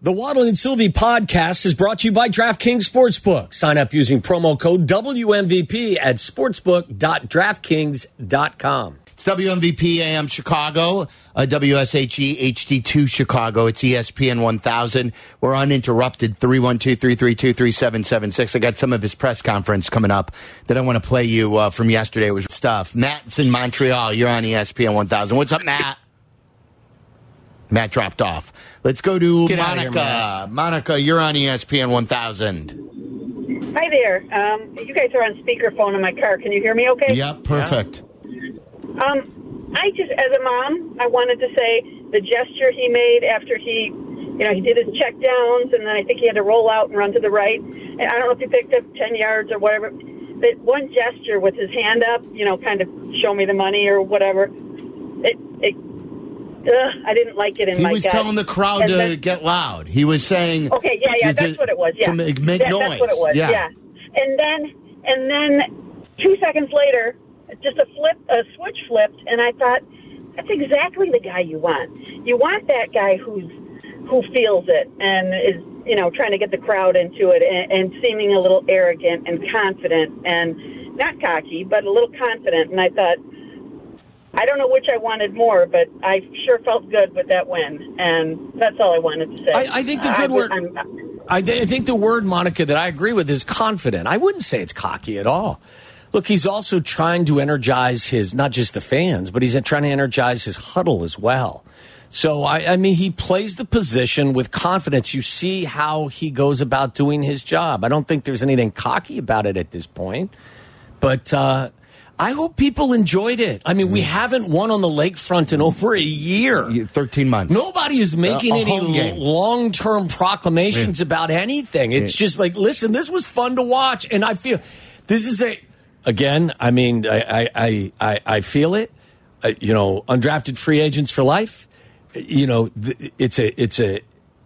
The Waddle and Sylvie podcast is brought to you by DraftKings Sportsbook. Sign up using promo code WMVP at sportsbook.draftkings.com. It's WMVP AM Chicago, uh, WSHE HD2 Chicago. It's ESPN 1000. We're uninterrupted. 312 332 3776. I got some of his press conference coming up that I want to play you uh, from yesterday. It was stuff. Matt's in Montreal. You're on ESPN 1000. What's up, Matt? Matt dropped off. Let's go to Get outta here, Monica. Monica, you're on ESPN 1000. Hi there. Um, you guys are on speakerphone in my car. Can you hear me okay? Yep, perfect. Um, I just, as a mom, I wanted to say the gesture he made after he, you know, he did his check downs and then I think he had to roll out and run to the right. And I don't know if he picked up 10 yards or whatever. That one gesture with his hand up, you know, kind of show me the money or whatever. It, it, ugh, I didn't like it in He my was gut. telling the crowd And to then- get loud. He was saying, Okay, yeah, yeah, that's what it was. Yeah, to make, make Yeah, noise. That's what it was. Yeah. Yeah. and then and then two seconds later, just a flip, a switch flipped, and I thought that's exactly the guy you want. You want that guy who's who feels it and is you know trying to get the crowd into it and, and seeming a little arrogant and confident and not cocky, but a little confident. And I thought. I don't know which I wanted more, but I sure felt good with that win, and that's all I wanted to say. I- I think the good word- I'm- I, th- I think the word, Monica, that I agree with is confident. I wouldn't say it's cocky at all. Look, he's also trying to energize his, not just the fans, but he's trying to energize his huddle as well. So, I, I mean, he plays the position with confidence. You see how he goes about doing his job. I don't think there's anything cocky about it at this point. But uh, I hope people enjoyed it. I mean, we haven't won on the lakefront in over a year. 13 months. Nobody is making A- a any long term proclamations about anything. It's just like, listen, this was fun to watch, and I feel this is a again. I mean, I I I, I, I feel it. Uh, you know, undrafted free agents for life. You know, th- it's a it's a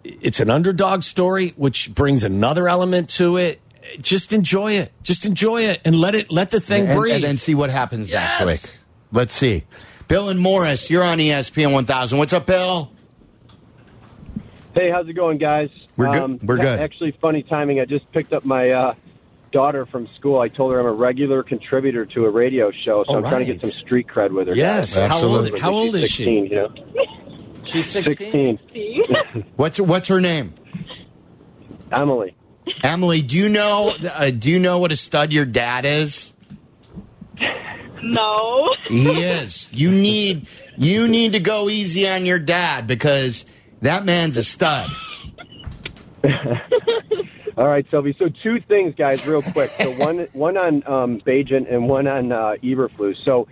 it's an underdog story, which brings another element to it. Just enjoy it. Just enjoy it, and let it let the thing and, breathe. and then see what happens Yes. next week. Let's see. Bill and Morris, you're on ESPN 1000. What's up, Bill? Hey, how's it going, guys? We're good. We're yeah, good. Actually, funny timing. I just picked up my uh, daughter from school. I told her I'm a regular contributor to a radio show, so All I'm trying to get some street cred with her. Yes. guys. How old, Absolutely. how old She's is she? 16, You know, She's 16. 16. What's what's her name? Emily. Emily, do you know uh, do you know what a stud your dad is? No. He is. You need you need to go easy on your dad because that man's a stud. All right, Sylvie. So two things, guys, real quick. So one one on um, Bagent and one on uh, Eberflus. So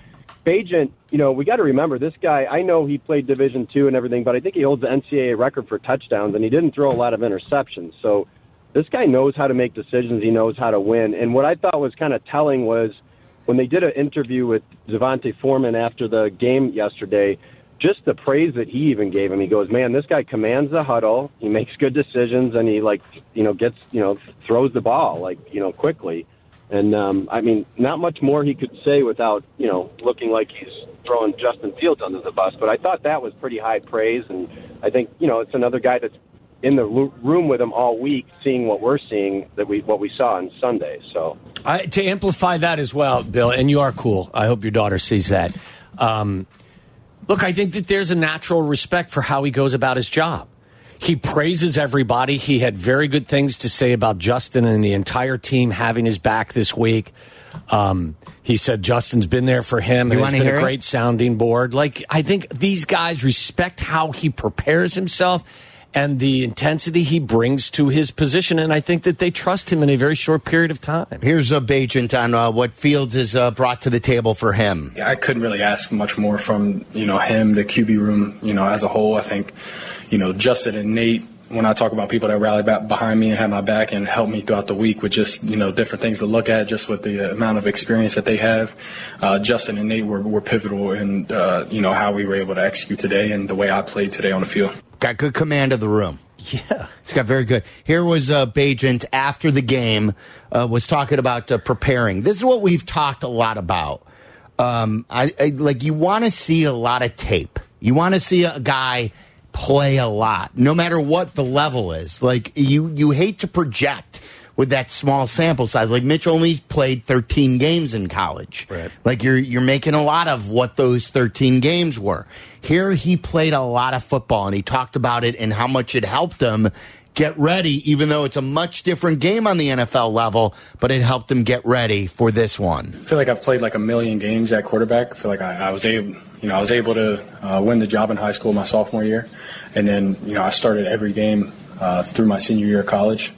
Bagent, you know, we got to remember this guy. I know he played Division two and everything, but I think he holds the NCAA record for touchdowns, and he didn't throw a lot of interceptions. So this guy knows how to make decisions. He knows how to win. And what I thought was kind of telling was when they did an interview with D'Onta Foreman after the game yesterday, just the praise that he even gave him. He goes, "Man, this guy commands the huddle. He makes good decisions, and he like, you know, gets, you know, throws the ball like, you know, quickly." And um, I mean, not much more he could say without, you know, looking like he's throwing Justin Fields under the bus. But I thought that was pretty high praise, and I think, you know, it's another guy that's in the room with him all week, seeing what we're seeing that we what we saw on Sunday. So. I, to amplify that as well, Bill, and you are cool. I hope your daughter sees that. Um, look, I think that there's a natural respect for how he goes about his job. He praises everybody. He had very good things to say about Justin and the entire team having his back this week. Um, he said Justin's been there for him You and it's wanna been hear a it? great sounding board. Like I think these guys respect how he prepares himself and the intensity he brings to his position, and I think that they trust him in a very short period of time. Here's a Bagent on uh, what Fields has uh, brought to the table for him. I couldn't really ask much more from you know him, the QB room, you know, as a whole. I think, you know, Justin and Nate. When I talk about people that rally back behind me and have my back and help me throughout the week with just you know different things to look at, just with the amount of experience that they have, uh, Justin and Nate were, were pivotal in uh, you know how we were able to execute today and the way I played today on the field. Got good command of the room. Yeah. He's got very good. Here was uh, Bagent after the game uh, was talking about uh, preparing. This is what we've talked a lot about. Um, I, I like you want to see a lot of tape. You want to see a guy play a lot, no matter what the level is. Like you, you hate to project with that small sample size. Like Mitch only played 13 games in college. Right. Like you're you're making a lot of what those 13 games were. Here he played a lot of football and he talked about it and how much it helped him get ready, even though it's a much different game on the NFL level, but it helped him get ready for this one. I feel like I've played like a million games at quarterback. I feel like I, I was able, you know, I was able to uh, win the job in high school my sophomore year, and then you know I started every game uh, through my senior year of college.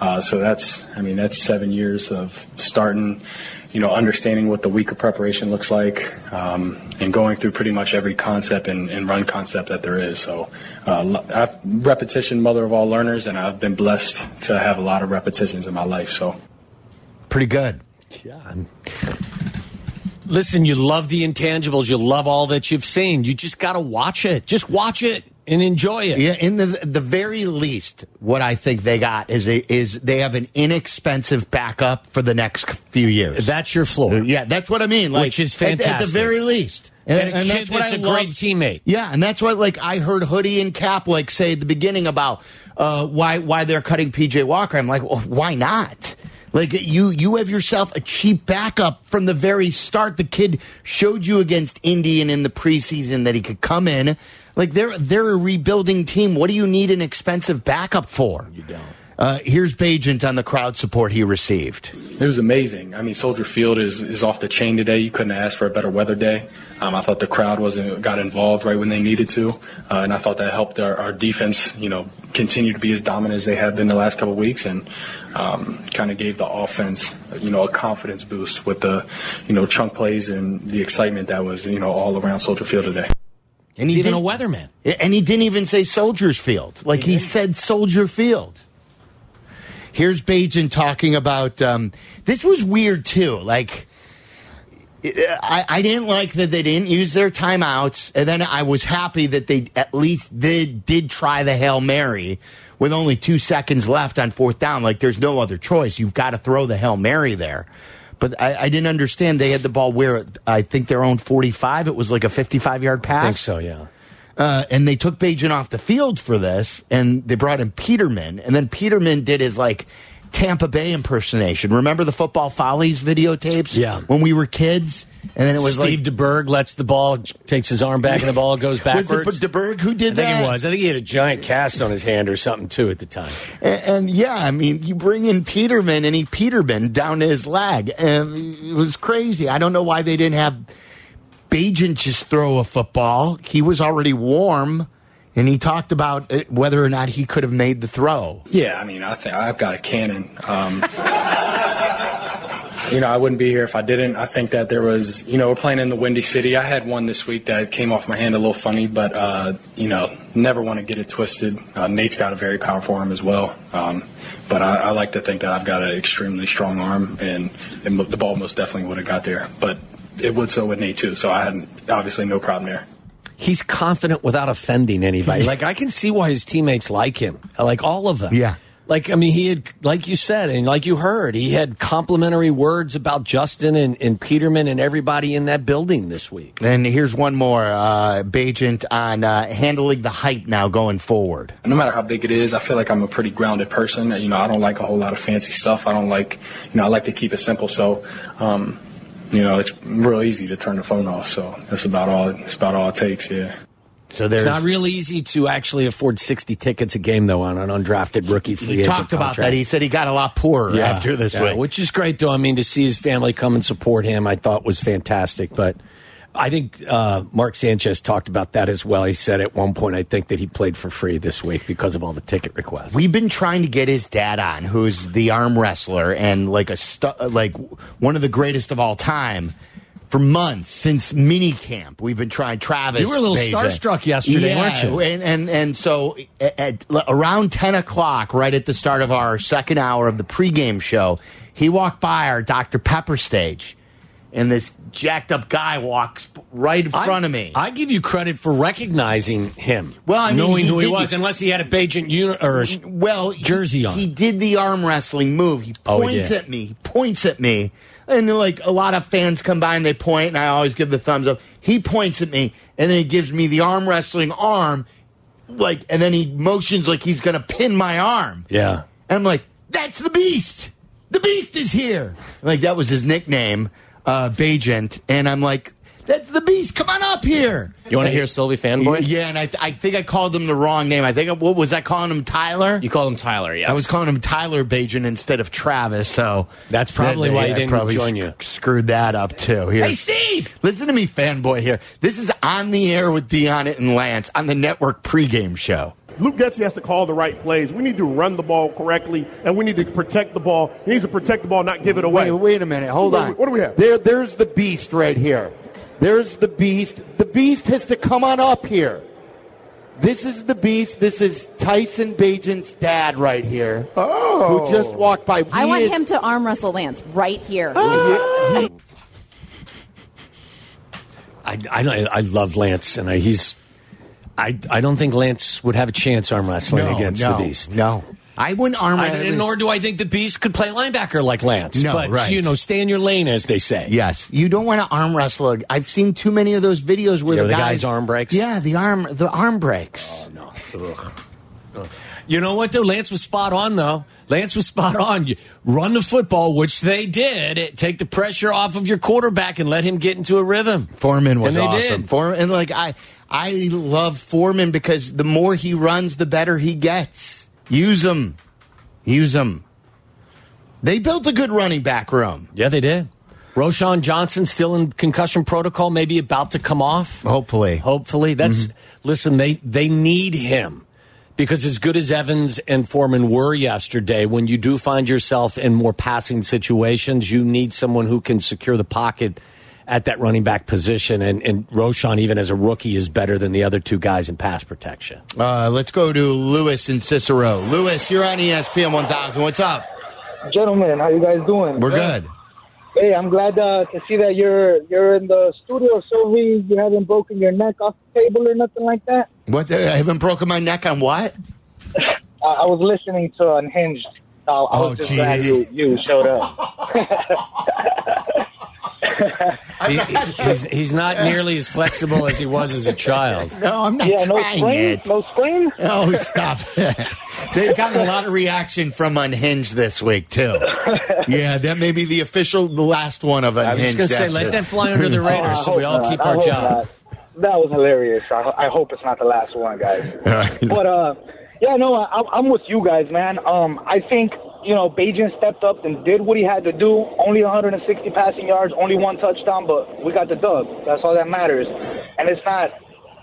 Uh, so that's, I mean, that's seven years of starting, you know, understanding what the week of preparation looks like, um, and going through pretty much every concept and, and run concept that there is. So, uh, I've, repetition, mother of all learners, and I've been blessed to have a lot of repetitions in my life. So, Pretty good. Yeah. I'm- Listen, you love the intangibles. You love all that you've seen. You just got to watch it. Just watch it and enjoy it. Yeah, in the the very least, what I think they got is a, is they have an inexpensive backup for the next few years. That's your floor. yeah, that's what I mean. Like, Which is at- At, the very least. And a kid that's a great teammate. Yeah, and that's what like I heard Hoodie and Cap like say at the beginning about uh, why why they're cutting PJ Walker. I'm like, well, why not? Like you you have yourself a cheap backup from the very start. The kid showed you against Indian in the preseason that he could come in. Like they're they're a rebuilding team. What do you need an expensive backup for? You don't. Uh, here's Bagent on the crowd support he received. It was amazing. I mean, Soldier Field is, is off the chain today. You couldn't ask for a better weather day. Um, I thought the crowd was got involved right when they needed to, uh, and I thought that helped our, our defense, you know, continue to be as dominant as they have been the last couple of weeks, and um, kind of gave the offense, you know, a confidence boost with the, you know, chunk plays and the excitement that was, you know, all around Soldier Field today. And He's even a weatherman. And he didn't even say Soldiers Field. Like he, said Soldier Field. Here's Bagent talking about um, this was weird too. Like I, I didn't like that they didn't use their timeouts, and then I was happy that they at least did did try the hail mary with only two seconds left on fourth down. Like there's no other choice. You've got to throw the hail mary there. But I, I didn't understand they had the ball where I think their own 45. It was like a 55 yard pass. I think so, yeah. Uh, and they took Bagent off the field for this, and they brought in Peterman, and then Peterman did his like Tampa Bay impersonation. Remember the football follies videotapes? Yeah. when we were kids, and then it was Steve like DeBerg lets the ball, takes his arm back, and the ball goes backwards. was it DeBerg who did I think that? it was. I think he had a giant cast on his hand or something too at the time. And, and yeah, I mean, you bring in Peterman, and he Peterman down to his leg, and it was crazy. I don't know why they didn't have Bagent just throw a football. He was already warm. And he talked about uh, whether or not he could have made the throw. Yeah, I mean, I think I've got a cannon. Um, you know, I wouldn't be here if I didn't. I think that there was, you know, we're playing in the Windy City. I had one this week that came off my hand a little funny, but uh, you know, never want to get it twisted. Uh, Nate's got a very powerful arm as well, um, but I, I like to think that I've got an extremely strong arm, and, and the ball most definitely would have got there. But it would so with Nate too, so I had obviously no problem there. He's confident without offending anybody. Like I can see why his teammates like him. Like all of them. Yeah. Like I mean, he had, like you said, and like you heard, he had complimentary words about Justin and, and Peterman and everybody in that building this week. And here's one more, uh, Bagent on uh, handling the hype now going forward. no matter how big it is, I feel like I'm a pretty grounded person. You know, I don't like a whole lot of fancy stuff. I don't like, you know, I like to keep it simple. So, um, you know, it's real easy to turn the phone off. So that's about all. That's about all it takes. Yeah. So there's It's not real easy to actually afford sixty tickets a game though on an undrafted rookie free he agent talked about contract. that. He said he got a lot poorer after this yeah, week. which is great though. I mean, to see his family come and support him, I thought was fantastic. But I think uh, Mark Sanchez talked about that as well. He said at one point, I think that he played for free this week because of all the ticket requests. We've been trying to get his dad on, who's the arm wrestler and like a stu- like one of the greatest of all time. For months since mini camp, we've been trying. Travis, You were a little Beja. starstruck yesterday, yeah, weren't you? And and and so at, at around ten o'clock, right at the start of our second hour of the pregame show, he walked by our Dr Pepper stage, and this jacked up guy walks right in front I, of me. I give you credit for recognizing him. Well, I mean, knowing he who he was, unless he had a Bagent uni- or a well he- jersey on. He did the arm wrestling move. He Oh, he points at me. He points at me. And like a lot of fans come by and they point, and I always give the thumbs up. He points at me, and then he gives me the arm wrestling arm. like, and then he motions like he's going to pin my arm. Yeah. And I'm like, that's the beast. The beast is here. Like that was his nickname, uh, Bagent. And I'm like, that's the beast. Come on up here. You want to hear Sylvie fanboy? Yeah, and I, th- I think I called him the wrong name. I think what was I calling him Tyler? You call him Tyler, yes. I was calling him Tyler Bagent instead of Travis. So That's probably why he didn't probably join sc- you. Screwed that up too. Here, Hey, Steve! listen to me, fanboy. Here, this is on the air with Dion and Lance on the network pregame show. Luke Getsy has to call the right plays. We need to run the ball correctly, and we need to protect the ball. He needs to protect the ball, not give it away. Wait, wait a minute. Hold What on. do we- what do we have? There, there's the beast right here. There's the beast. The beast has to come on up here. This is the beast. This is Tyson Bagent's dad right here. Oh. Who just walked by. I want is- him to arm wrestle Lance right here. he- I, I, I love Lance, and I, he's. I, I don't think Lance would have a chance arm wrestling against no, the Beast. No, I wouldn't arm. Wrestle- nor do I think the Beast could play linebacker like Lance. No, but right. you know, stay in your lane, as they say. Yes, you don't want to arm wrestle. I've seen too many of those videos where Yeah, the, the guys, guy's arm breaks? Yeah, the arm, the arm breaks. Oh, no. You know what though? Lance was spot on though. Lance was spot on. You run the football, which they did. Take the pressure off of your quarterback and let him get into a rhythm. Foreman was And they awesome. did. Foreman, and like I, I love Foreman because the more he runs, the better he gets. Use him, use him. They built a good running back room. Yeah, they did. Roschon Johnson still in concussion protocol, maybe about to come off. Hopefully, Hopefully, that's Mm-hmm. listen. They they need him because as good as Evans and Foreman were yesterday, when you do find yourself in more passing situations, you need someone who can secure the pocket at that running back position. And, and Roschon, even as a rookie, is better than the other two guys in pass protection. uh, let's go to Lewis and Cicero. Lewis, you're on ESPN 1000. What's up? Gentlemen, how you guys doing? We're good. Hey, I'm glad uh, to see that you're you're in the studio, Sylvie. You haven't broken your neck off the table or nothing like that. What? I haven't broken my neck on what? I, I was listening to Unhinged. Uh, I was Oh, just gee. glad you, you showed up. He, he's, he's not nearly as flexible as he was as a child. No, I'm not yeah, no trying sprain, it. no sprain. Oh, stop. They've gotten a lot of reaction from Unhinged this week, too. Yeah, that may be the official, the last one of Unhinged. I was going to say, let that fly under the Oh, radar I so we all not. keep our job. not. That was hilarious. I, I hope it's not the last one, guys. right. But uh, yeah, no, I, I'm with you guys, man. Um, I think you know Bagent stepped up and did what he had to do. Only 160 passing yards, only one touchdown, but we got the dub. That's all that matters. And it's not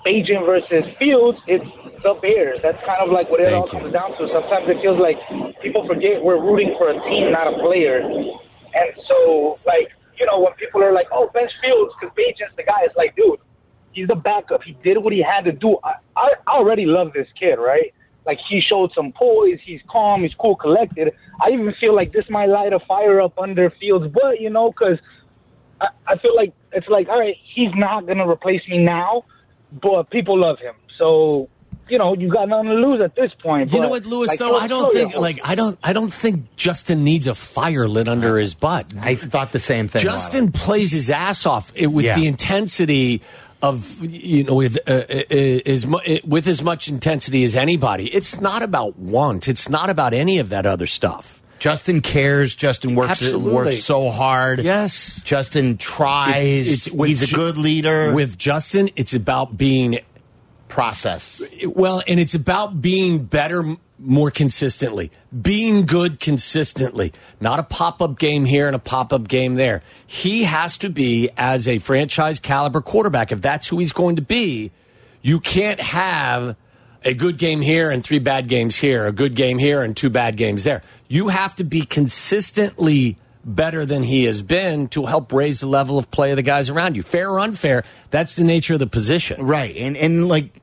Bagent versus Fields. It's the Bears. That's kind of like what it Thank all you. comes down to. Sometimes it feels like people forget we're rooting for a team, not a player. And so, like, you know, when people are like, "Oh, bench Fields," because Bagent's the guy, it's like, dude, he's the backup. He did what he had to do. I, I already love this kid, right? Like he showed some poise. He's calm. He's cool, collected. I even feel like this might light a fire up under Fields' butt, you know, because I, I feel like it's like, all right, he's not gonna replace me now, but people love him. So you know, you got nothing to lose at this point. You but, know what, Lewis? like, though I don't think hope. like I don't I don't think Justin needs a fire lit under his butt. I thought the same thing. Justin plays his ass off it, with Yeah. the intensity of you know with uh, uh, is uh, with as much intensity as anybody. It's not about want. It's not about any of that other stuff. Justin cares. Justin works Absolutely. works so hard. Yes. Justin tries. It's- with He's a good leader. With Justin, it's about being process. well, and it's about being better more consistently, being good consistently, not a pop up game here and a pop up game there. He has to be, as a franchise caliber quarterback, if that's who he's going to be, you can't have a good game here and three bad games here, a good game here and two bad games there. You have to be consistently better than he has been to help raise the level of play of the guys around you. Fair or unfair, that's the nature of the position. Right. And and like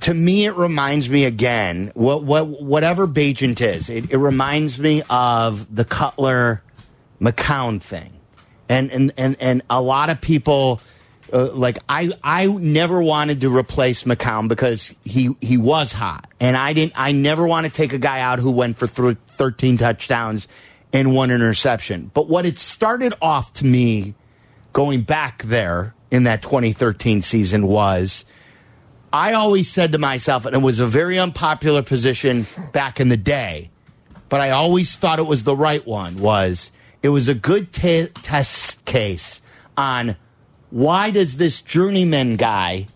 to me it reminds me again, what what whatever Bagent is, it, it reminds me of the Cutler McCown thing. And and and and a lot of people uh, like I I never wanted to replace McCown because he he was hot. And I didn't I never want to take a guy out who went for th- 13 touchdowns and one interception. But what it started off to me going back there in that 2013 season was I always said to myself, and it was a very unpopular position back in the day, but I always thought it was the right one. Was it was a good te- test case on why does this journeyman guy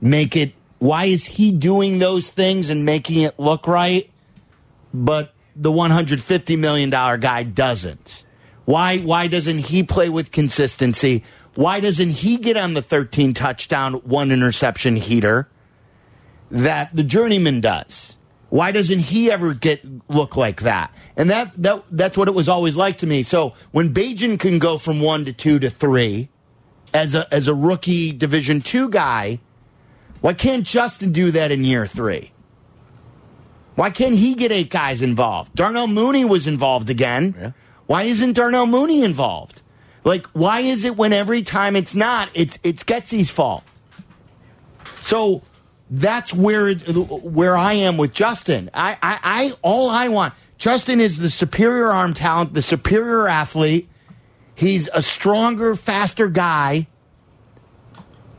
make it? Why is he doing those things and making it look right, but the one hundred fifty million dollar guy doesn't? Why why doesn't he play with consistency? Why doesn't he get on the 13 touchdown, one interception heater that the journeyman does? Why doesn't he ever get look like that? And that, that that's what it was always like to me. So when Bagent can go from one to two to three as a as a rookie Division two guy, why can't Justin do that in year three? Why can't he get eight guys involved? Darnell Mooney was involved again. Yeah. Why isn't Darnell Mooney involved? Like, why is it when every time it's not, it's it's Getsy's fault? So that's where where I am with Justin. I, I, I all I want. Justin is the superior arm talent, the superior athlete. He's a stronger, faster guy.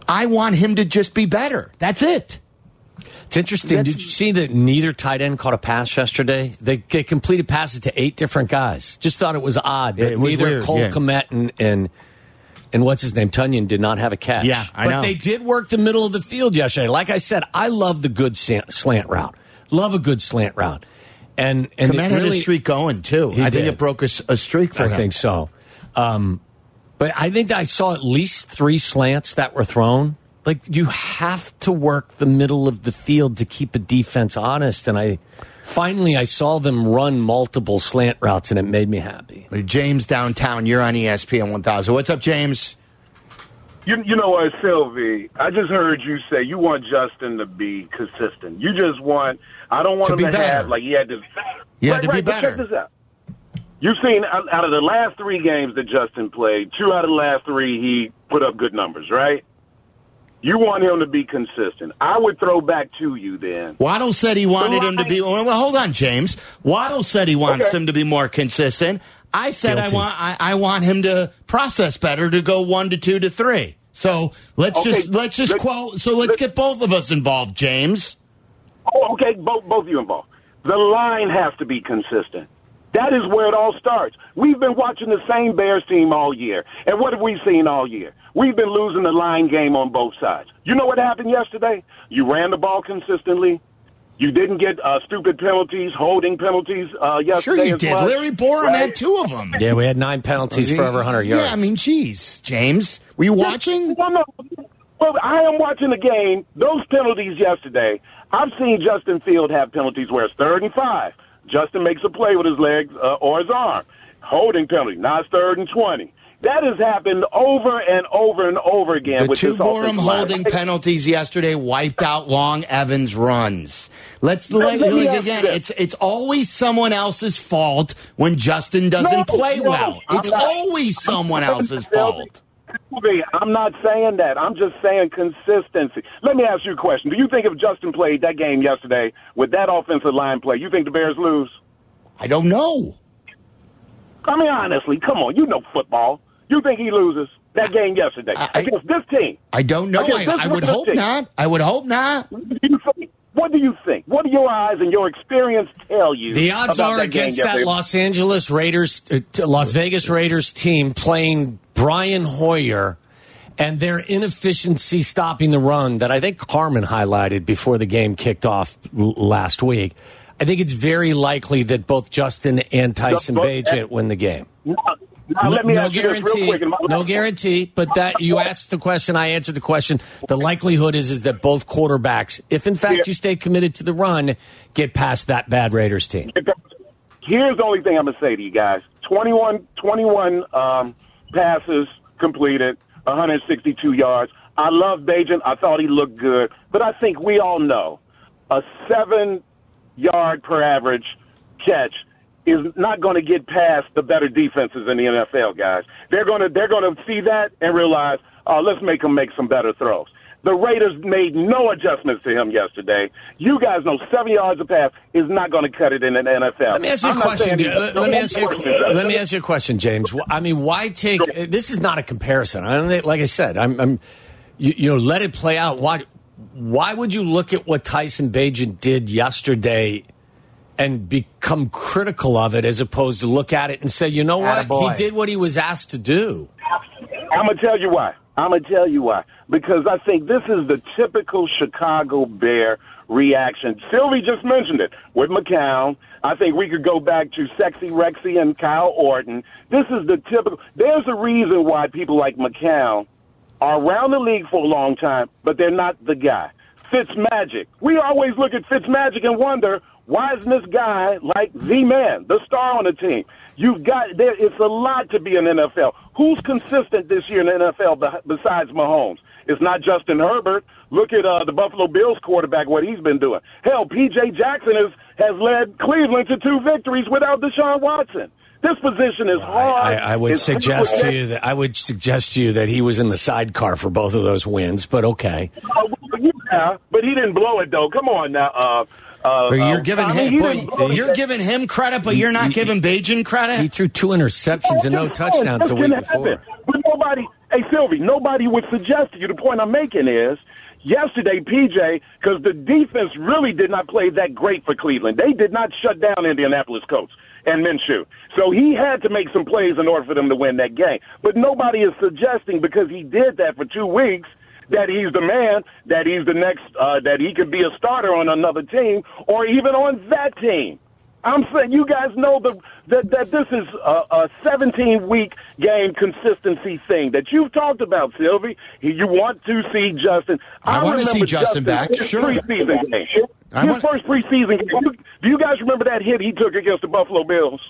I want him to just be better. That's it. It's interesting. That's- Did you see that neither tight end caught a pass yesterday? They, they completed passes to eight different guys. Just thought it was odd that It was neither weird, Cole yeah. Kmet and, and and what's his name Tonyan did not have a catch. Yeah, I but know. they did work the middle of the field yesterday. Like I said, I love the good slant, route. Love a good slant route. And and Kmet it had a streak going too. I think it broke a streak for I him. think so. Um, but I think I saw at least three slants that were thrown. Like you have to work the middle of the field to keep a defense honest. And I finally I saw them run multiple slant routes, and it made me happy. James downtown. You're on ESPN 1000. What's up, James? You, you know what, Sylvie? I just heard you say you want Justin to be consistent. You just want. I don't want To him be to better. have like he had to. You right, had to be right, but check this out. You've seen out, out of the last three games that Justin played, two out of the last three he put up good numbers, right? You want him to be consistent. I would throw back to you then. Waddle said he wanted him to be. Well, hold on, James. Waddle said he wants Okay. him to be more consistent. I said I want. I, I want him to process better to go one to two to three. So let's Okay, just let's just let- quote. So let's let- get both of us involved, James. Oh, okay, both both of you involved. The line has to be consistent. That is where it all starts. We've been watching the same Bears team all year, and what have we seen all year? We've been losing the line game on both sides. You know what happened yesterday? You ran the ball consistently. You didn't get uh, stupid penalties, holding penalties uh, yesterday. Sure, you as did. much, Larry Borom right? had two of them. Yeah, we had nine penalties for over 100 yards. Yeah, I mean, geez, James, were you watching? No, no. Well, I am watching the game. Those penalties yesterday, I've seen Justin Field have penalties where it's third and five. Justin makes a play with his legs uh, or his arm. Holding penalty. Now it's third and 20. That has happened over and over and over again The with two Borom line. holding penalties yesterday wiped out Long Evans runs. Let's Let- let like, again. It's it's always someone else's fault when Justin doesn't No, play no, well. I'm It's not- always someone else's fault. Sylvie, I'm not saying that. I'm just saying consistency. Let me ask you a question. Do you think if Justin played that game yesterday with that offensive line play, you think the Bears lose? I don't know. I mean, honestly, come on. You know football. You think he loses that game yesterday I- I- against this team? I don't know. I, I would hope team. not. I would hope not. What do you think? What do you think? What do your eyes and your experience tell you? The odds about are that against that? Los Angeles Raiders, uh, Las Vegas Raiders team playing Brian Hoyer and their inefficiency stopping the run that I think Carmen highlighted before the game kicked off last week. I think it's very likely that both Justin and Tyson No, Bagent win the game. Now, now, let me no ask you this real guarantee. quick. and my No guarantee. But that you asked the question, I answered the question. The likelihood is is that both quarterbacks, if in fact Yeah. you stay committed to the run, get past that bad Raiders team. Here's the only thing I'm going to say to you guys 21, 21 um, passes completed, 162 yards. I love Bagent. I thought he looked good. But I think we all know a seven yard per average catch is not going to get past the better defenses in the NFL, guys. They're going to they're going to see that and realize, oh, let's make them make some better throws. The Raiders made no adjustments to him yesterday. You guys know seven yards a pass is not going to cut it in an NFL. Let me ask you I'm a question. dude. Let, let me ask you. Let me ask you a question, James. I mean, why take? This is not a comparison. I don't like I said, I'm, I'm you, you know, let it play out. Why? why would you look at what Tyson Bagent did yesterday and become critical of it as opposed to look at it and say, you know what? Attaboy. He did what he was asked to do. I'm gonna tell you why. I'm gonna tell you why. Because I think this is the typical Chicago Bear reaction. Sylvie just mentioned it with McCown. I think we could go back to Sexy Rexy and Kyle Orton. This is the typical. There's a reason why people like McCown are around the league for a long time, but they're not the guy. Fitzmagic. We always look at Fitzmagic and wonder why isn't this guy like the man, the star on the team? You've got there. It's a lot to be in the NFL. Who's consistent this year in the NFL be- besides Mahomes? It's not Justin Herbert. Look at uh, the Buffalo Bills quarterback, what he's been doing. Hell, P.J. Jackson has has led Cleveland to two victories without Deshaun Watson. This position is hard. I, I would It's suggest to you that I would suggest to you that he was in the sidecar for both of those wins, but okay. Uh, yeah, but he didn't blow it though. Come on now. Uh, uh, But you're uh, giving I mean, him he boy, didn't blow it. you're giving him credit, but you're not giving Bagent credit. He threw two interceptions and no touchdowns a week before. But nobody, hey Sylvie, nobody would suggest to you. The point I'm making is yesterday, PJ, because the defense really did not play that great for Cleveland. They did not shut down Indianapolis Colts and Minshew. So he had to make some plays in order for them to win that game. But nobody is suggesting because he did that for two weeks that he's the man, that he's the next, uh, that he could be a starter on another team or even on that team. I'm saying you guys know the, that that this is a, a 17 week game consistency thing that you've talked about, Sylvie. You want to see Justin. I wanna see remember Justin back, his sure. Preseason game. I His want- first preseason game. Do you guys remember that hit he took against the Buffalo Bills?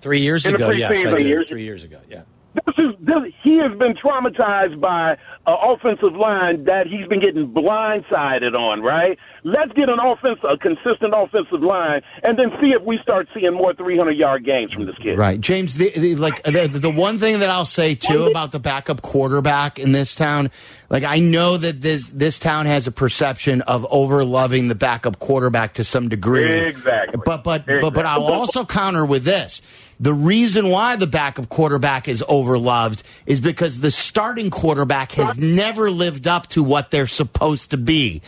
Three years In ago, yes, I preseason did. years. Three years ago, yeah. This is this, he has been traumatized by an offensive line that he's been getting blindsided on. Right? Let's get an offense, a consistent offensive line, and then see if we start seeing more 300 yard games from this kid. Right, James. The, the, like the, the one thing that I'll say too about the backup quarterback in this town, like I know that this this town has a perception of over loving the backup quarterback to some degree. Exactly. But but but but I'll also counter with this. The reason why the backup quarterback is overloved is because the starting quarterback has never lived up to what they're supposed to be.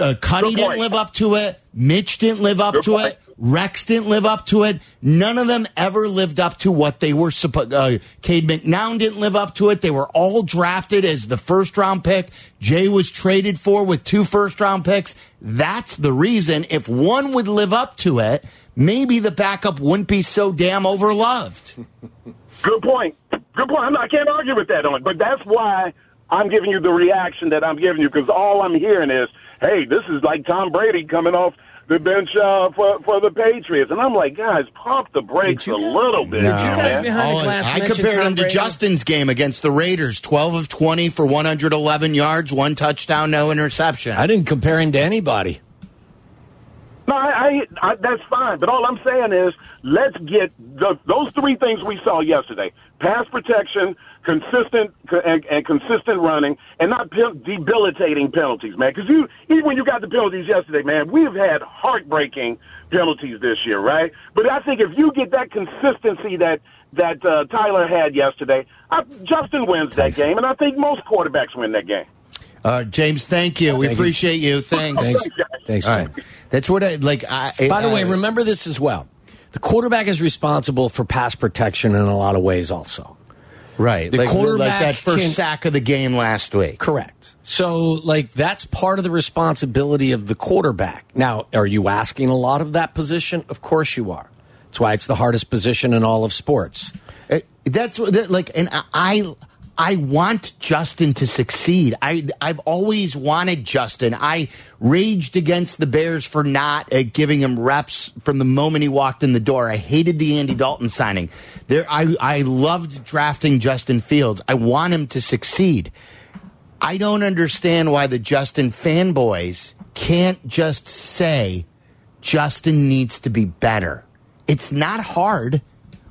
Uh, Cuddy didn't live up to it. Mitch didn't live up Good to point. it. Rex didn't live up to it. None of them ever lived up to what they were supposed. Uh, Cade McNown didn't live up to it. They were all drafted as the first round pick. Jay was traded for with two first round picks. That's the reason. If one would live up to it, maybe the backup wouldn't be so damn overloved. Good point. Good point. I'm not, I can't argue with that on, but that's why I'm giving you the reaction that I'm giving you because all I'm hearing is, "Hey, this is like Tom Brady coming off the bench uh, for for the Patriots," and I'm like, "Guys, pump the brakes a little bit." No. guys behind the glass I compared Tom him to Brady? Justin's game against the Raiders 12 of 20 for 111 yards, one touchdown, no interception. I didn't compare him to anybody. No, I, I, I, that's fine. But all I'm saying is, let's get the, those three things we saw yesterday: pass protection, consistent and, and consistent running, and not pe- debilitating penalties, man. Because you, even when you got the penalties yesterday, man, we've had heartbreaking penalties this year, right? But I think if you get that consistency that that uh, Tyler had yesterday, I, Justin wins that game, and I think most quarterbacks win that game. Uh, James, thank you. we Thank you. appreciate you. Thanks. Thanks. Thanks, All Jim. right. That's what I like. I, By the way, I- remember this as well. The quarterback is responsible for pass protection in a lot of ways, also. right. the like, quarterback like that first can- sack of the game last week. Correct. So, like, that's part of the responsibility of the quarterback. Now, are you asking a lot of that position? Of course you are. That's why it's the hardest position in all of sports. Uh, That's what that, like, and I- I, I want Justin to succeed. I, I've always wanted Justin. I raged against the Bears for not uh, giving him reps from the moment he walked in the door. I hated the Andy Dalton signing. There, I, I loved drafting Justin Fields. I want him to succeed. I don't understand why the Justin fanboys can't just say Justin needs to be better. It's not hard.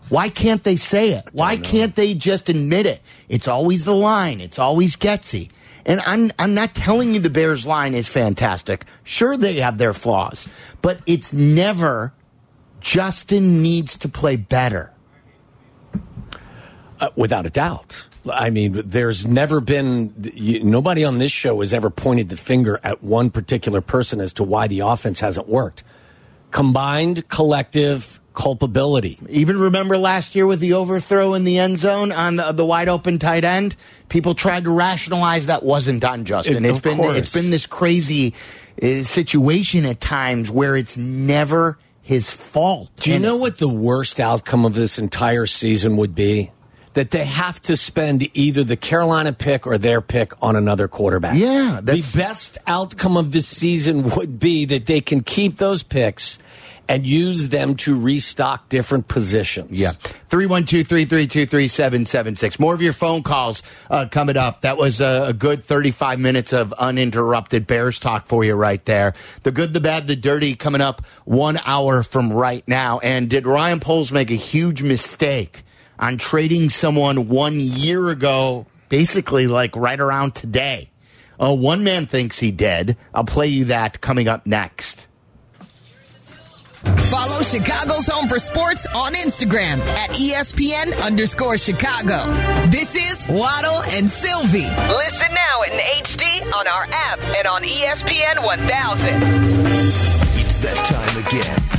Why can't they say it? Why can't they just admit it? It's always the line. It's always Getsy. And I'm I'm not telling you the Bears line is fantastic. Sure they have their flaws, but it's never Justin needs to play better. Uh, without a doubt. I mean, there's never been you, nobody on this show has ever pointed the finger at one particular person as to why the offense hasn't worked. Combined collective culpability. Even remember last year with the overthrow in the end zone on the, the wide open tight end? People tried to rationalize that wasn't on Justin. It's been course. it's been this crazy uh, situation at times where it's never his fault. Do you And- know what the worst outcome of this entire season would be? That they have to spend either the Carolina pick or their pick on another quarterback. Yeah, the best outcome of this season would be that they can keep those picks and use them to restock different positions. Yeah. 312 332 3776. More of your phone calls uh, coming up. That was a, a good 35 minutes of uninterrupted Bears talk for you right there. The good, the bad, the dirty coming up one hour from right now. And did Ryan Poles make a huge mistake on trading someone one year ago, basically like right around today? Uh, one man thinks he did. I'll play you that coming up next. Follow Chicago's Home for Sports on Instagram at ESPN underscore Chicago. This is Waddle and Sylvie. Listen now in HD on our app and on ESPN 1000. It's that time again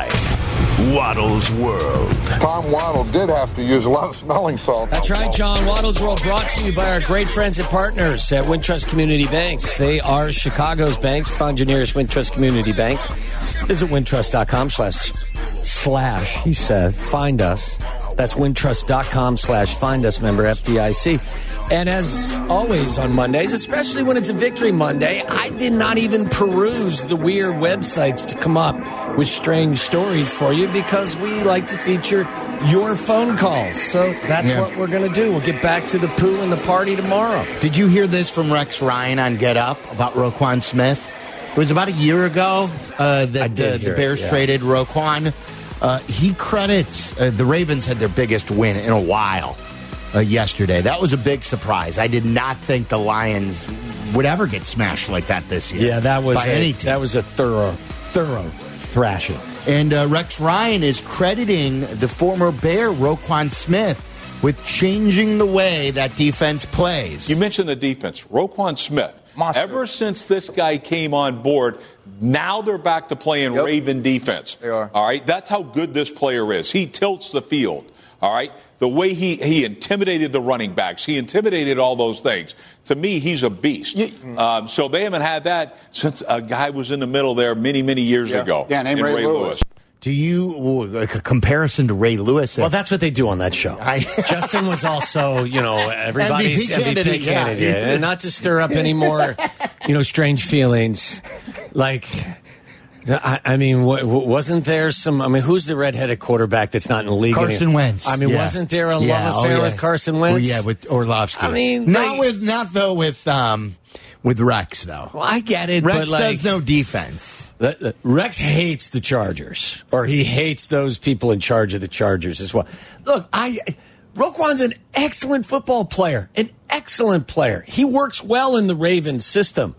Waddle's world. Tom Waddle did have to use a lot of smelling salt. That's right, John. Waddle's World brought to you by our great friends and partners at Wintrust Community Banks. They are Chicago's banks. Find your nearest Wintrust Community Bank. Visit wintrust.com slash slash, he said. Find us. That's wintrust.com slash find us member FDIC. And as always on Mondays, especially when it's a victory Monday, I did not even peruse the weird websites to come up with strange stories for you because we like to feature your phone calls. So that's Yeah. what we're going to do. We'll get back to the poo and the party tomorrow. Did you hear this from Rex Ryan on Get Up about Roquan Smith? It was about a year ago uh, that the it, Bears yeah. traded Roquan. Uh, he credits uh, the Ravens had their biggest win in a while uh, yesterday. That was a big surprise. I did not think the Lions would ever get smashed like that this year. Yeah, that was a, that was a thorough, thorough thrashing. And uh, Rex Ryan is crediting the former Bear Roquan Smith with changing the way that defense plays. You mentioned the defense. Roquan Smith. Ever since this guy came on board, now they're back to playing Raven defense. They are. All right. That's how good this player is. He tilts the field. All right. The way he, he intimidated the running backs, he intimidated all those things. To me, he's a beast. Um, so they haven't had that since a guy was in the middle there many, many years ago. Yeah, named in Ray Lewis. Do you like a comparison to Ray Lewis? Well, that's what they do on that show. Justin was also, you know, everybody's MVP MVP, candidate, candidate, yeah. and not to stir up any more, you know, strange feelings. Like, I, I mean, w- w- wasn't there some? I mean, who's the redheaded quarterback that's not in the league? Carson anymore? Wentz. I mean, Yeah. wasn't there a Yeah, love oh, affair yeah. with Carson Well, Wentz? yeah, with Orlovsky. I mean, not like- with not though with um with Rex though. Well, I get it, Rex but like, does no defense. The- the- Rex hates the Chargers, or he hates those people in charge of the Chargers as well. Look, I Roquan's an excellent football player, an excellent player. He works well in the Ravens system.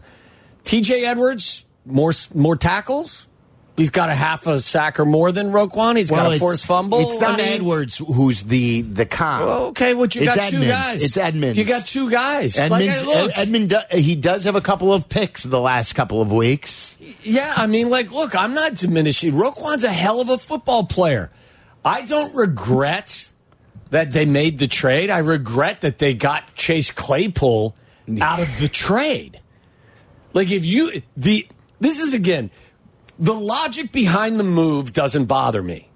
T.J. Edwards more more tackles. He's got a half a sack or more than Roquan. He's got a forced fumble. It's not I mean- Edwards who's the the comp. Well, okay, what you It's got two guys. It's Edmunds. You got two guys. Like, Edmunds. I- look, Ed- Edmond. do- He does have a couple of picks the last couple of weeks. Yeah, I mean, like, look, I'm not diminishing. Roquan's a hell of a football player. I don't regret that they made the trade. I regret that they got Chase Claypool out of the trade. Like, if you the this is again the logic behind the move doesn't bother me.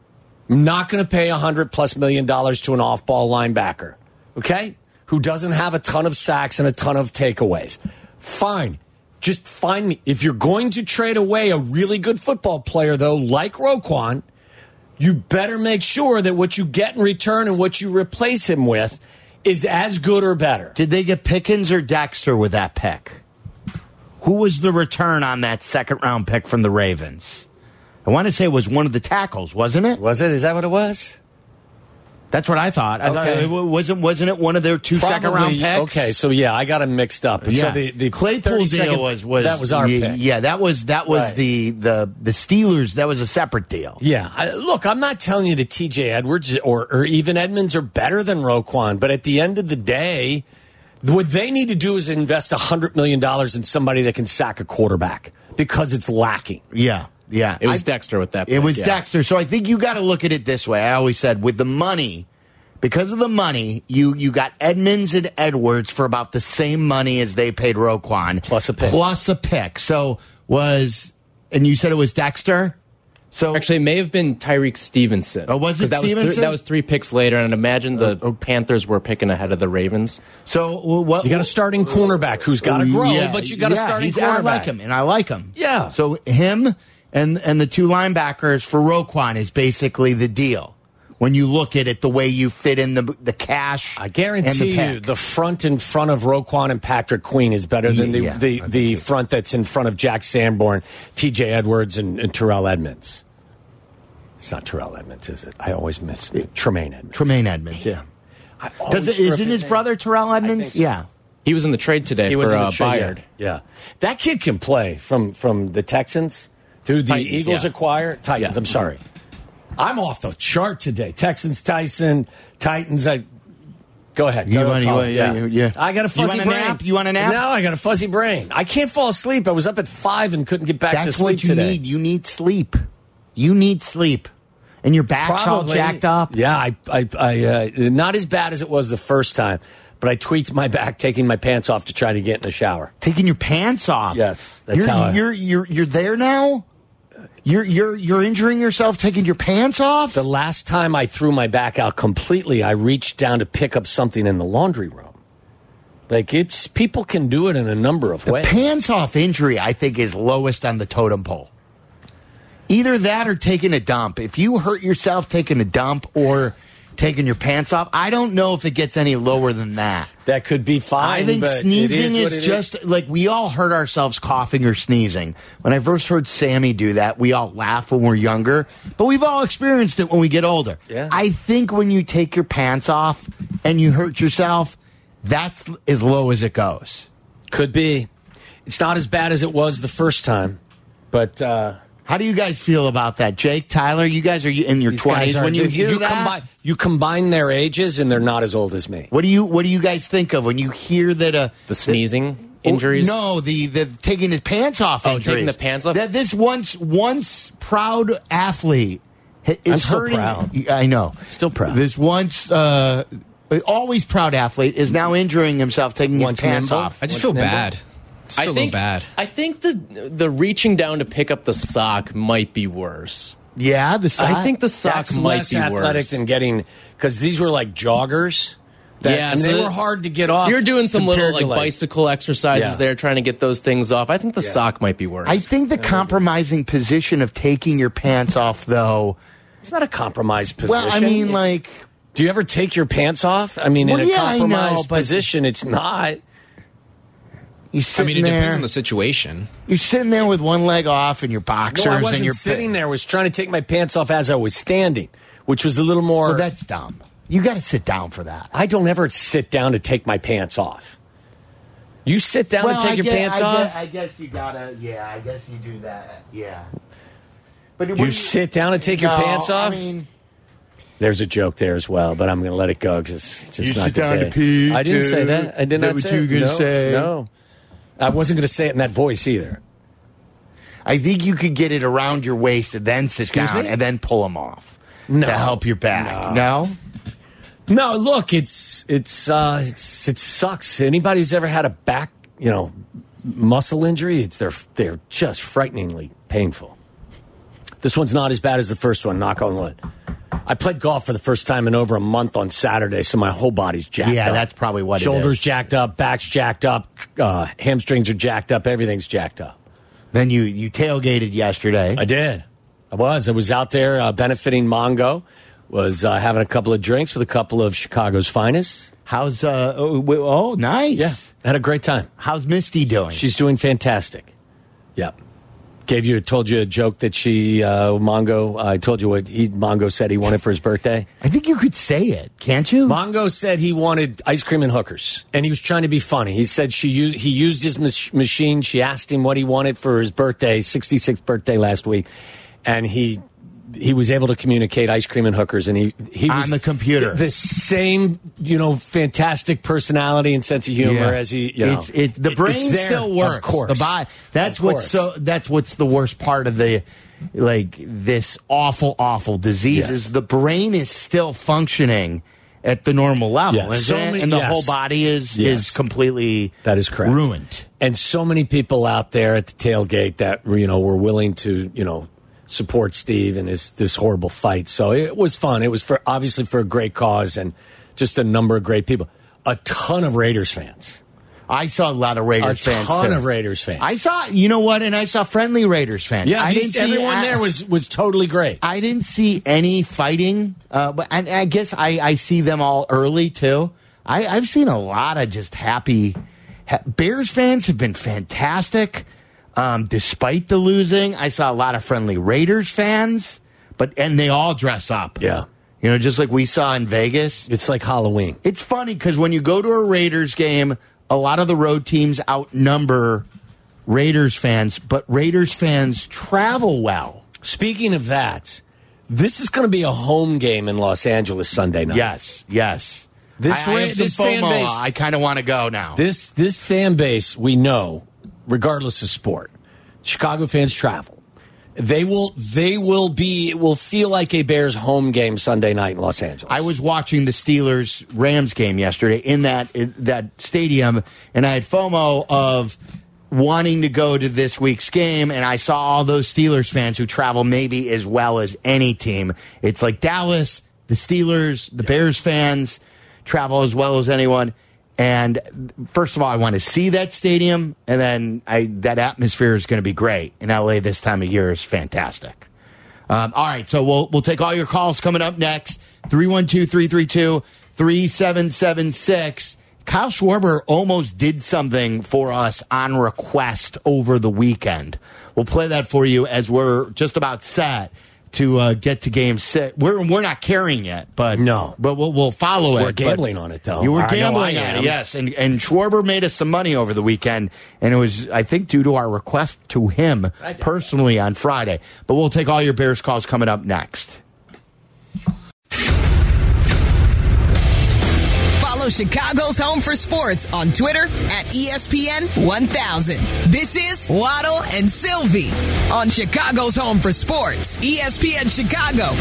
I'm not going to pay a hundred plus million dollars to an off-ball linebacker, okay, who doesn't have a ton of sacks and a ton of takeaways. Fine, just find me if you're going to trade away a really good football player, though, like Roquan. You better make sure that what you get in return and what you replace him with is as good or better. Did they get Pickens or Dexter with that pick? Who was the return on that second round pick from the Ravens? I want to say it was one of the tackles, wasn't it? Was it? Is that what it was? That's what I thought. I thought Okay. it wasn't wasn't it one of their two second round picks? Okay, so yeah, I got them mixed up. Yeah, So the, the Claypool 30 deal second- was was that was our yeah, pick. Yeah, that was that was Right. the the the Steelers. That was a separate deal. Yeah, I, look, I'm not telling you that T.J. Edwards or, or even Edmunds are better than Roquan, but at the end of the day, what they need to do is invest hundred million dollars in somebody that can sack a quarterback because it's lacking. Yeah, yeah. It was I- Dexter with that. It was yeah. Dexter. So I think you got to look at it this way. I always said with the money, because of the money, you you got Edmunds and Edwards for about the same money as they paid Roquan Plus a pick. Plus a pick. So was and you said it was Dexter. So Actually, it may have been Tyrique Stevenson. Oh, was it 'Cause that Was Stevenson? three, that was three picks later, and imagine the oh, Panthers were picking ahead of the Ravens. So what? You got a starting cornerback who's got to oh, grow, Yeah, but you got a yeah, starting he's- cornerback. I like him, and I like him. Yeah. So him and and the two linebackers for Roquan is basically the deal. When you look at it, the way you fit in the the cash, I and guarantee the you, the front in front of Roquan and Patrick Queen is better than the Yeah, the, the front that's in front of Jack Sanborn, T.J. Edwards, and, and Terrell Edmunds. It's not Terrell Edmunds, is it? I always miss Tremaine Edmunds. Tremaine Edmunds. Yeah. Does always it, screw up isn't his name. brother Terrell Edmunds? Yeah. He was in the trade today He was for in the uh, trade, Bayard. Yeah. yeah. That kid can play from from the Texans to the Titans, Eagles yeah. acquire Titans. Yeah. I'm sorry. I'm off the chart today. Texans, Tyson, Titans. I go ahead. You Go want- you call want- it, yeah, you- yeah. I got a You fuzzy want a brain. nap? You want a nap? No, I got a fuzzy brain. I can't fall asleep. I was up at five and couldn't get back to sleep what you today. need. You need sleep. You need sleep. And your back's Probably. all jacked up. Yeah, I, I, I uh, not as bad as it was the first time, but I tweaked my back taking my pants off to try to get in the shower. Taking your pants off. Yes, that's you're, how I- you're you're you're there now. You're you're you're injuring yourself taking your pants off. The last time I threw my back out completely, I reached down to pick up something in the laundry room. Like it's people can do it in a number of ways. pants off injury, I think, is lowest on the totem pole. Either that or taking a dump. If you hurt yourself taking a dump or taking your pants off, I don't know if it gets any lower than that. That could be fine. I think sneezing is, is, just like we all hurt ourselves coughing or sneezing. When I first heard Sammy do that, we all laugh when we're younger, but we've all experienced it when we get older. Yeah. I think when you take your pants off and you hurt yourself, that's as low as it goes. Could be. It's not as bad as it was the first time, but uh, How do you guys feel about that, Jake, Tyler? You guys are in your twenties when you hear that. combine you combine their ages and they're not as old as me. what do you What do you guys think of when you hear that? Uh, The sneezing injuries. No, the the taking his pants off. Oh, injuries. taking the pants off? That this once once proud athlete is I'm still hurting. proud. I know, Still proud. This once uh, always proud athlete is now injuring himself taking Once his pants nimble. off. I just What's feel nimble? bad. Just I think bad. I think the the reaching down to pick up the sock might be worse. Yeah, the side. I think the sock That's might less be athletic worse. than getting because these were like joggers. That, Yeah, and so they were hard to get off. You're doing some little compared like bicycle exercises Yeah. there, trying to get those things off. I think the sock might be worse. I think the compromising position of taking your pants off, though. It's not a compromised position. Well, I mean, like do you ever take your pants off? I mean, Well, in a yeah, I know, compromised position, it's not. You I mean, it there. depends on the situation. You're sitting there with one leg off and your boxers No, I wasn't your sitting there. I was trying to take my pants off as I was standing, which was a little more. Well, that's dumb. You got to sit down for that. I don't ever sit down to take my pants off. You sit down Well, to take I your guess- pants I off. Guess, I guess you gotta. Yeah, I guess you do that. Yeah. But what you sit down and take your pants off. I mean, There's a joke there as well, but I'm going to let it go because it's just You not sit the down to pee, I didn't too? say that. I did Is that not what say you were it. gonna no, say? No, I wasn't going to say it in that voice either. I think you could get it around your waist and then sit Excuse down me? and then pull them off No. to help your back. No. No, look, it's it's uh, it's it sucks. Anybody who's ever had a back, you know, muscle injury, it's they're they're just frighteningly painful. This one's not as bad as the first one. Knock on wood. I played golf for the first time in over a month on Saturday, so my whole body's jacked up. Yeah, up. that's probably what Shoulders is. jacked up, back's jacked up, uh, hamstrings are jacked up, everything's jacked up. Then you you tailgated yesterday. I did. I was. I was out there uh, benefiting Mongo. Was uh, having a couple of drinks with a couple of Chicago's finest. How's uh? Oh, oh, nice. Yeah, had a great time. How's Misty doing? She's doing fantastic. Yep. Gave you told you a joke that she uh, Mongo. I told you what he Mongo said he wanted for his birthday. I think you could say it, can't you? Mongo said he wanted ice cream and hookers, and he was trying to be funny. He said she used he used his mach- machine. She asked him what he wanted for his birthday, sixty sixth birthday last week, and he he was able to communicate ice cream and hookers, and he he On was the computer. the same you know fantastic personality and sense of humor Yeah. as he you know it's, it, the brain it's there, still works. Of course, The body. That's Of what's course. so. That's what's the worst part of the like this awful, awful disease Yes. is the brain is still functioning at the normal level, Yes. So many- and the yes. whole body is Yes. is completely That is correct. ruined. And so many people out there at the tailgate that you know were willing to you know support Steve in his this horrible fight. So it was fun. It was for obviously for a great cause and just a number of great people. A ton of Raiders fans. I saw a lot of Raiders a fans. ton too. of Raiders fans. I saw, you know what, and I saw friendly Raiders fans. yeah, I didn't see everyone I- there was was totally great. I didn't see any fighting, uh, but and I guess I, I see them all early too. I, I've seen a lot of just happy ha- Bears fans have been fantastic, um, despite the losing. I saw a lot of friendly Raiders fans, but and they all dress up. Yeah. You know, just like we saw in Vegas. It's like Halloween. It's funny because when you go to a Raiders game, a lot of the road teams outnumber Raiders fans, but Raiders fans travel well. Speaking of that, this is going to be a home game in Los Angeles Sunday night. Yes, yes. This I, I ra- have some this fan base- I kind of want to go now. This this fan base, we know, regardless of sport, Chicago fans travel. They will they will be it will feel like a Bears home game Sunday night in Los Angeles. I was watching the Steelers Rams game yesterday in that in that stadium, and I had FOMO of wanting to go to this week's game, and I saw all those Steelers fans who travel maybe as well as any team. It's like Dallas, the Steelers, the Bears fans travel as well as anyone. And first of all, I want to see that stadium, and then I, that atmosphere is going to be great. In LA this time of year is fantastic. Um, all right, so we'll we'll take all your calls coming up next. 312-332-3776. Kyle Schwarber almost did something for us on request over the weekend. We'll play that for you as we're just about set to uh, get to game six. We're we're not carrying yet, but No. but we'll we'll follow We're it. but gambling on it, though. You were I gambling on it, yes. And and Schwarber made us some money over the weekend, and it was I think due to our request to him personally on Friday. But we'll take all your Bears calls coming up next. Follow Chicago's Home for Sports on Twitter at ESPN 1000. This is Waddle and Silvy on Chicago's Home for Sports, ESPN Chicago.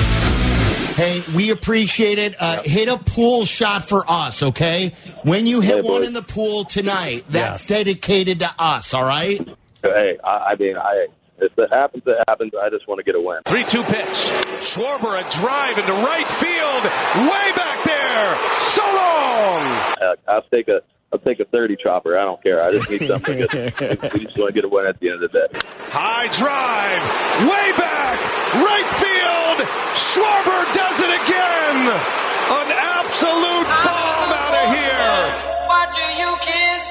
Hey, we appreciate it. Uh, hit a pool shot for us, okay? When you hit one in the pool tonight, that's dedicated to us, all right? Hey, I, I mean, I if it happens, it happens. I just want to get a win. 3 2 pitch. Schwarber a drive into right field. Way back there. So long. Uh, I'll take a I'll take a thirty chopper. I don't care. I just need something. to we just want to get a win at the end of the day. High drive. Way back. Right field. Schwarber does it again. An absolute bomb out of here.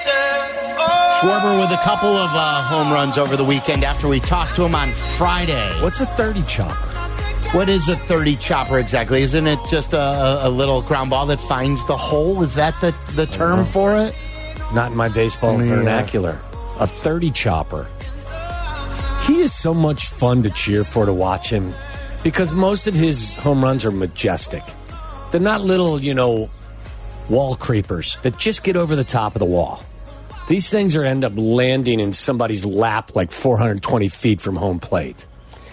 Schwarber with a couple of uh, home runs over the weekend after we talked to him on Friday. What's a 30 chopper? What is a 30 chopper exactly? Isn't it just a, a, little ground ball that finds the hole? Is that the, the term for it? Not in my baseball Yeah. vernacular. A 30 chopper. He is so much fun to cheer for to watch him because most of his home runs are majestic. They're not little, you know, wall creepers that just get over the top of the wall. These things are end up landing in somebody's lap like 420 feet from home plate.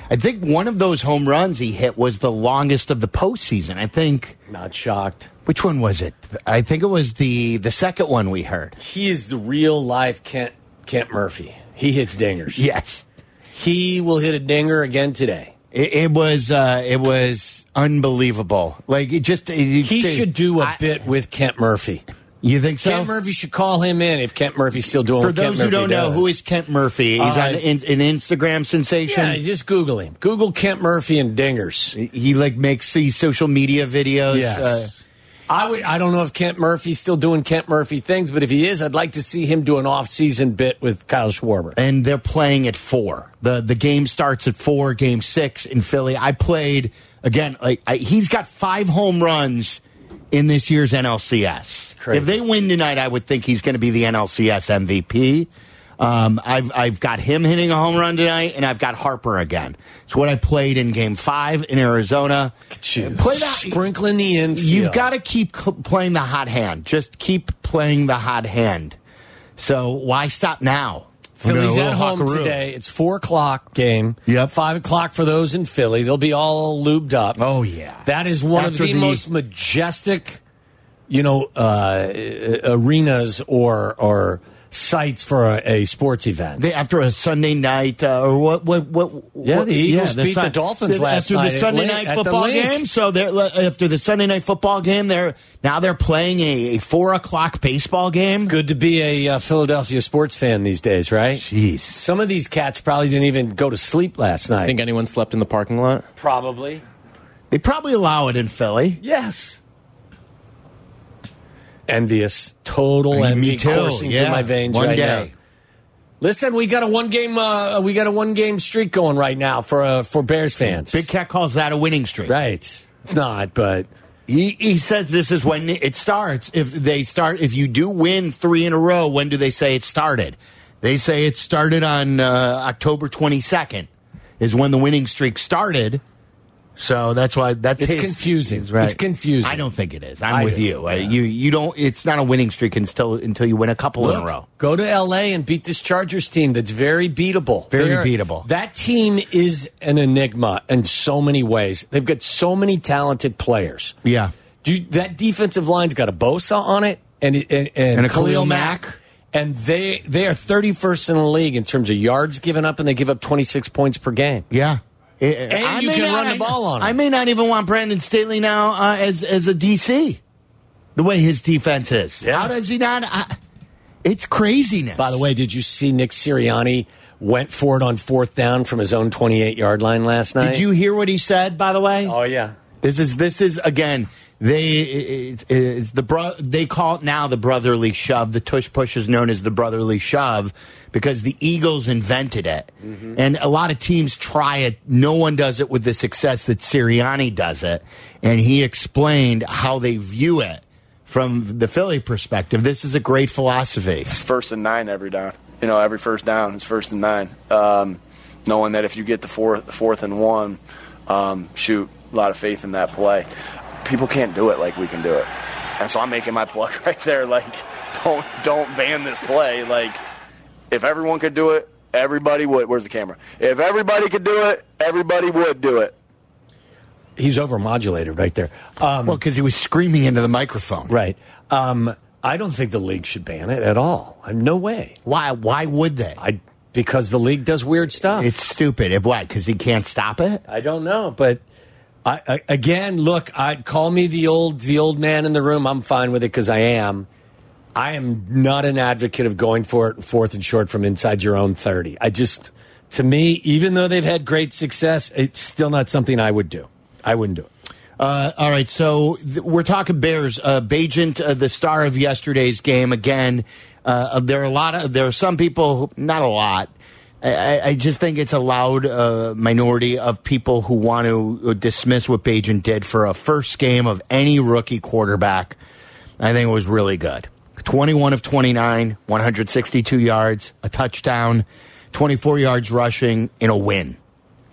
I think one of those home runs he hit was the longest of the postseason. I think. Not shocked. Which one was it? I think it was the the second one we heard. He is the real life Kent Kent Murphy. He hits dingers. Yes. He will hit a dinger again today. It, it was uh, it was unbelievable. Like it just it, He it- should do a bit with Kent Murphy. You think so? Kent Murphy should call him in if Kent Murphy's still doing For those who don't know, who is Kent Murphy? He's Uh, on an, an Instagram sensation. Yeah, just Google him. Google Kent Murphy and dingers. He like makes these social media videos. Yes. uh, I would. I don't know if Kent Murphy's still doing Kent Murphy things, but if he is, I'd like to see him do an off-season bit with Kyle Schwarber. and they're playing at four. the The game starts at four. Game six in Philly. I played again. Like I, he's got five home runs in this year's NLCS. crazy. If they win tonight, I would think he's going to be the NLCS MVP. Um, I've I've got him hitting a home run tonight, and I've got Harper again. It's what I played in Game Five in Arizona. Play that. Sprinkling the infield. You've got to keep playing the hot hand. Just keep playing the hot hand. So why stop now? Philly's at home today. It's four o'clock game. Yep. Five o'clock for those in Philly. They'll be all lubed up. Oh yeah. That is one of the, the- most majestic, you know, uh, arenas or or sites for a, a sports event. They, after a Sunday night uh, or what? What? What? Yeah, what- the Eagles beat the Sun- Dolphins the- last after night the Sunday night at football game. So they're after the Sunday night football game. They're now they're playing a, a four o'clock baseball game. Good to be a uh, Philadelphia sports fan these days, right? Jeez. Some of these cats probably didn't even go to sleep last night. Think anyone slept in the parking lot? Probably. They probably allow it in Philly. Yes. Envious, total envy too, coursing yeah. through my veins One right day. now. Listen, we got a one game, uh, we got a one game streak going right now for uh, for Bears fans. Big Cat calls that a winning streak. Right? It's not, but He, he says this is when it starts. If they start, if you do win three in a row, when do they say it started? They say it started on uh, October 22nd, is when the winning streak started. So that's why that's It's his- confusing. right. It's confusing. I don't think it is. I'm I with do, you. Uh, You you don't. It's not a winning streak until until you win a couple in a row. Go to LA and beat this Chargers team that's very beatable. Very They're- beatable. That team is an enigma in so many ways. They've got so many talented players. Yeah. Do you, that defensive line's got a Bosa on it and and, and, And a Khalil Khalil Mack. Mack. And they they are 31st in the league in terms of yards given up, and they give up 26 points per game. Yeah. And you can not- run the ball on I them. may not even want Brandon Staley now uh, as as a DC. The way his defense is. How does he not? I, it's craziness. By the way, did you see Nick Sirianni went for it on fourth down from his own 28 yard line last night? Did you hear what he said? By the way, Oh yeah. this is this is again. They it's, it's the bro, they call it now the brotherly shove. The tush push is known as the brotherly shove because the Eagles invented it, Mm-hmm. and a lot of teams try it. No one does it with the success that Sirianni does it, and he explained how they view it from the Philly perspective. This is a great philosophy. It's first and nine every down. You know, every first down is first and nine. Um, knowing that if you get the fourth, fourth and one, um, shoot, a lot of faith in that play. People can't do it like we can do it, and so I'm making my plug right there. Like, don't don't ban this play. Like, if everyone could do it, everybody would. Where's the camera? If everybody could do it, everybody would do it. He's overmodulated right there. Um, well, because he was screaming into the microphone. Right. Um, I don't think the league should ban it at all. I'm no way. Why? Why would they? I because the league does weird stuff. It's stupid. If what? Because he can't stop it. I don't know, but I, I, again, look, I'd call me the old the old man in the room. I'm fine with it because I am. I am not an advocate of going for it fourth and short from inside your own thirty. I just, to me, even though they've had great success, it's still not something I would do. I wouldn't do it. Uh, all right, so th- we're talking Bears. Uh, Bagent, uh, the star of yesterday's game, again. Uh, there are a lot of there are some people, who, not a lot. I, I- just think it's a loud uh, minority of people who want to dismiss what Bagent did for a first game of any rookie quarterback. I think it was really good. 21 of 29, 162 yards, a touchdown, 24 yards rushing in a win.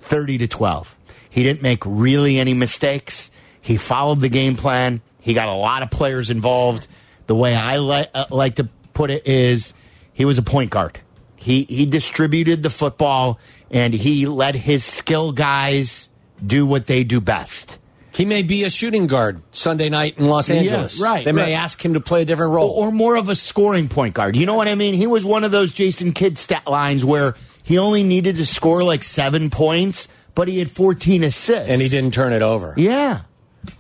30 to 12. He didn't make really any mistakes. He followed the game plan. He got a lot of players involved. The way I li- uh, like to put it is he was a point guard. He he distributed the football and he let his skill guys do what they do best. He may be a shooting guard Sunday night in Los Yeah, Angeles. right, They may right. ask him to play a different role. or more of a scoring point guard. You know what I mean? He was one of those Jason Kidd stat lines where he only needed to score like seven points, but he had 14 assists. and he didn't turn it over. Yeah,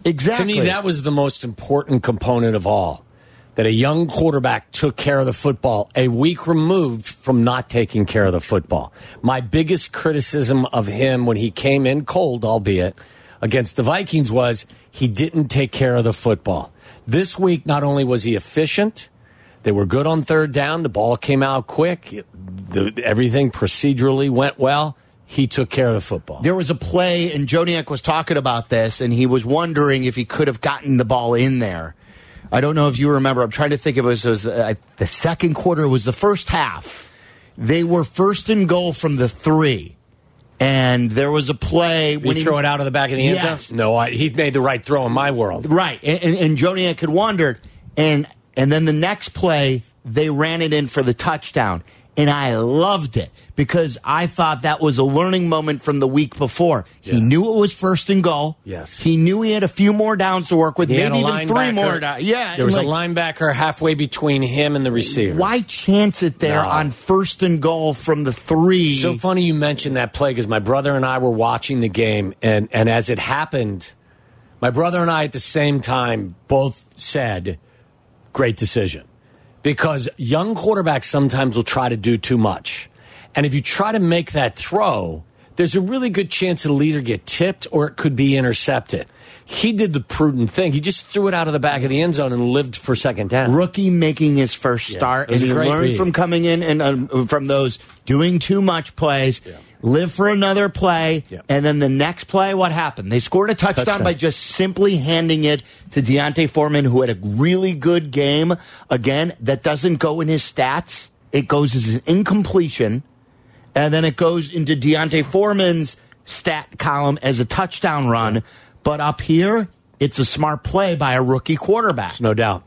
exactly. To me, that was the most important component of all. That a young quarterback took care of the football a week removed from not taking care of the football. My biggest criticism of him when he came in cold, albeit against the Vikings, was he didn't take care of the football. This week, not only was he efficient, they were good on third down. The ball came out quick. The, everything procedurally went well. He took care of the football. There was a play, and Joniak was talking about this, and he was wondering if he could have gotten the ball in there. I don't know if you remember. I'm trying to think of it was uh, the second quarter. It was the first half. They were first and goal from the three. And there was a play Did when he throw it out of the back of the end zone? No, I, he made the right throw in my world. Right. And, and, and Joniak had wondered. And, and then the next play, they ran it in for the touchdown. And I loved it because I thought that was a learning moment from the week before. He knew it was first and goal. Yes. He knew he had a few more downs to work with, He maybe a even three more downs. Yeah. There was like, a linebacker halfway between him and the receiver. Why chance it there No. on first and goal from the three? So funny you mentioned that play because my brother and I were watching the game, and, and as it happened, my brother and I at the same time both said, great decision. Because young quarterbacks sometimes will try to do too much. And if you try to make that throw, there's a really good chance it'll either get tipped or it could be intercepted. He did the prudent thing. He just threw it out of the back of the end zone and lived for second down. rookie making his first Yeah, start, and he learned read. from coming in and um, from those doing too much plays. Live for another play, and then the next play, what happened? They scored a touchdown, Touchdown. by just simply handing it to D'Onta Foreman, who had a really good game. Again, that doesn't go in his stats; it goes as an incompletion, and then it goes into D'Onta Foreman's stat column as a touchdown run. But up here, it's a smart play by a rookie quarterback. no doubt.